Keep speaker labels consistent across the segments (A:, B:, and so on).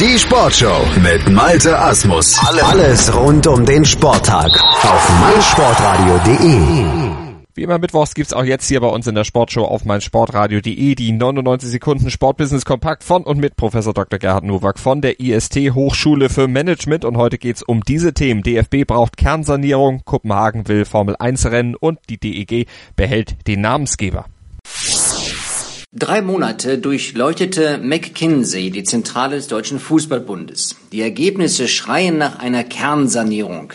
A: Die Sportshow mit Malte Asmus. Alles rund um den Sporttag auf meinsportradio.de.
B: Wie immer mittwochs gibt's auch jetzt hier bei uns in der Sportshow auf meinsportradio.de die 99 Sekunden Sportbusiness Kompakt von und mit Professor Dr. Gerhard Nowak von der IST Hochschule für Management und heute geht's um diese Themen. DFB braucht Kernsanierung, Kopenhagen will Formel 1 Rennen und die DEG behält den Namensgeber.
C: Drei Monate durchleuchtete McKinsey die Zentrale des Deutschen Fußballbundes. Die Ergebnisse schreien nach einer Kernsanierung.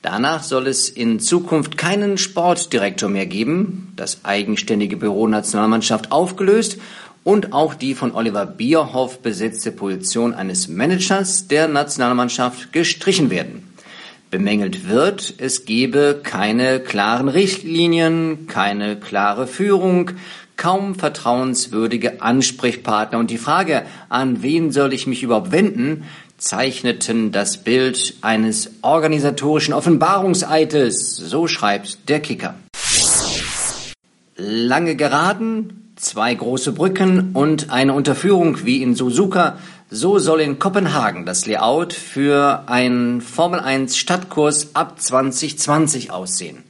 C: Danach soll es in Zukunft keinen Sportdirektor mehr geben, das eigenständige Büro Nationalmannschaft aufgelöst und auch die von Oliver Bierhoff besetzte Position eines Managers der Nationalmannschaft gestrichen werden. Bemängelt wird, es gebe keine klaren Richtlinien, keine klare Führung, kaum vertrauenswürdige Ansprechpartner und die Frage, an wen soll ich mich überhaupt wenden, zeichneten das Bild eines organisatorischen Offenbarungseides, so schreibt der Kicker. Lange Geraden, zwei große Brücken und eine Unterführung wie in Suzuka, so soll in Kopenhagen das Layout für einen Formel 1 Stadtkurs ab 2020 aussehen.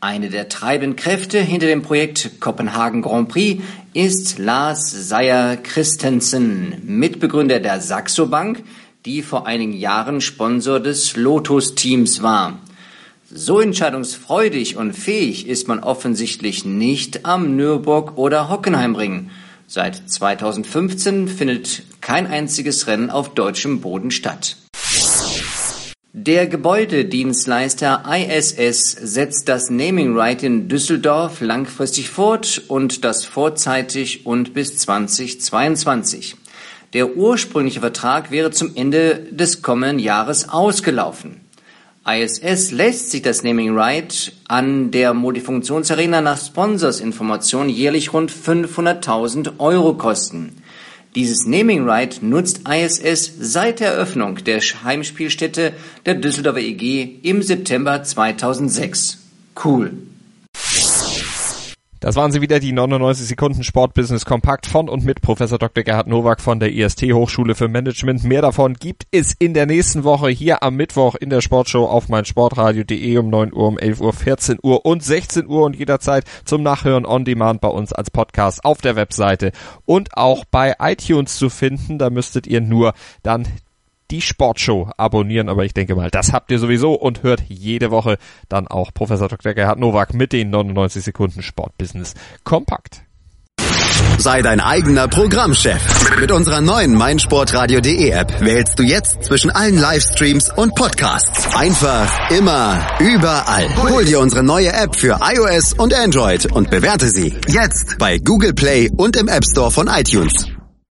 C: Eine der treibenden Kräfte hinter dem Projekt Kopenhagen Grand Prix ist Lars Seier Christensen, Mitbegründer der Saxo Bank, die vor einigen Jahren Sponsor des Lotus-Teams war. So entscheidungsfreudig und fähig ist man offensichtlich nicht am Nürburg oder Hockenheimring. Seit 2015 findet kein einziges Rennen auf deutschem Boden statt. Der Gebäudedienstleister ISS setzt das Naming Right in Düsseldorf langfristig fort und das vorzeitig und bis 2022. Der ursprüngliche Vertrag wäre zum Ende des kommenden Jahres ausgelaufen. ISS lässt sich das Naming Right an der Multifunktionsarena nach Sponsorsinformation jährlich rund 500.000 Euro kosten. Dieses Naming Right nutzt ISS seit der Eröffnung der Heimspielstätte der Düsseldorfer EG im September 2006. Cool.
B: Das waren sie wieder, die 99 Sekunden Sportbusiness Kompakt von und mit Professor Dr. Gerhard Nowak von der IST Hochschule für Management. Mehr davon gibt es in der nächsten Woche hier am Mittwoch in der Sportshow auf meinsportradio.de um 9 Uhr, um 11 Uhr, 14 Uhr und 16 Uhr und jederzeit zum Nachhören on Demand bei uns als Podcast auf der Webseite und auch bei iTunes zu finden. Da müsstet ihr nur dann die Sportshow abonnieren, aber ich denke mal, das habt ihr sowieso und hört jede Woche dann auch Professor Dr. Gerhard Nowak mit den 99 Sekunden Sportbusiness kompakt.
A: Sei dein eigener Programmchef. Mit unserer neuen meinsportradio.de App wählst du jetzt zwischen allen Livestreams und Podcasts. Einfach, immer, überall. Hol dir unsere neue App für iOS und Android und bewerte sie jetzt bei Google Play und im App Store von iTunes.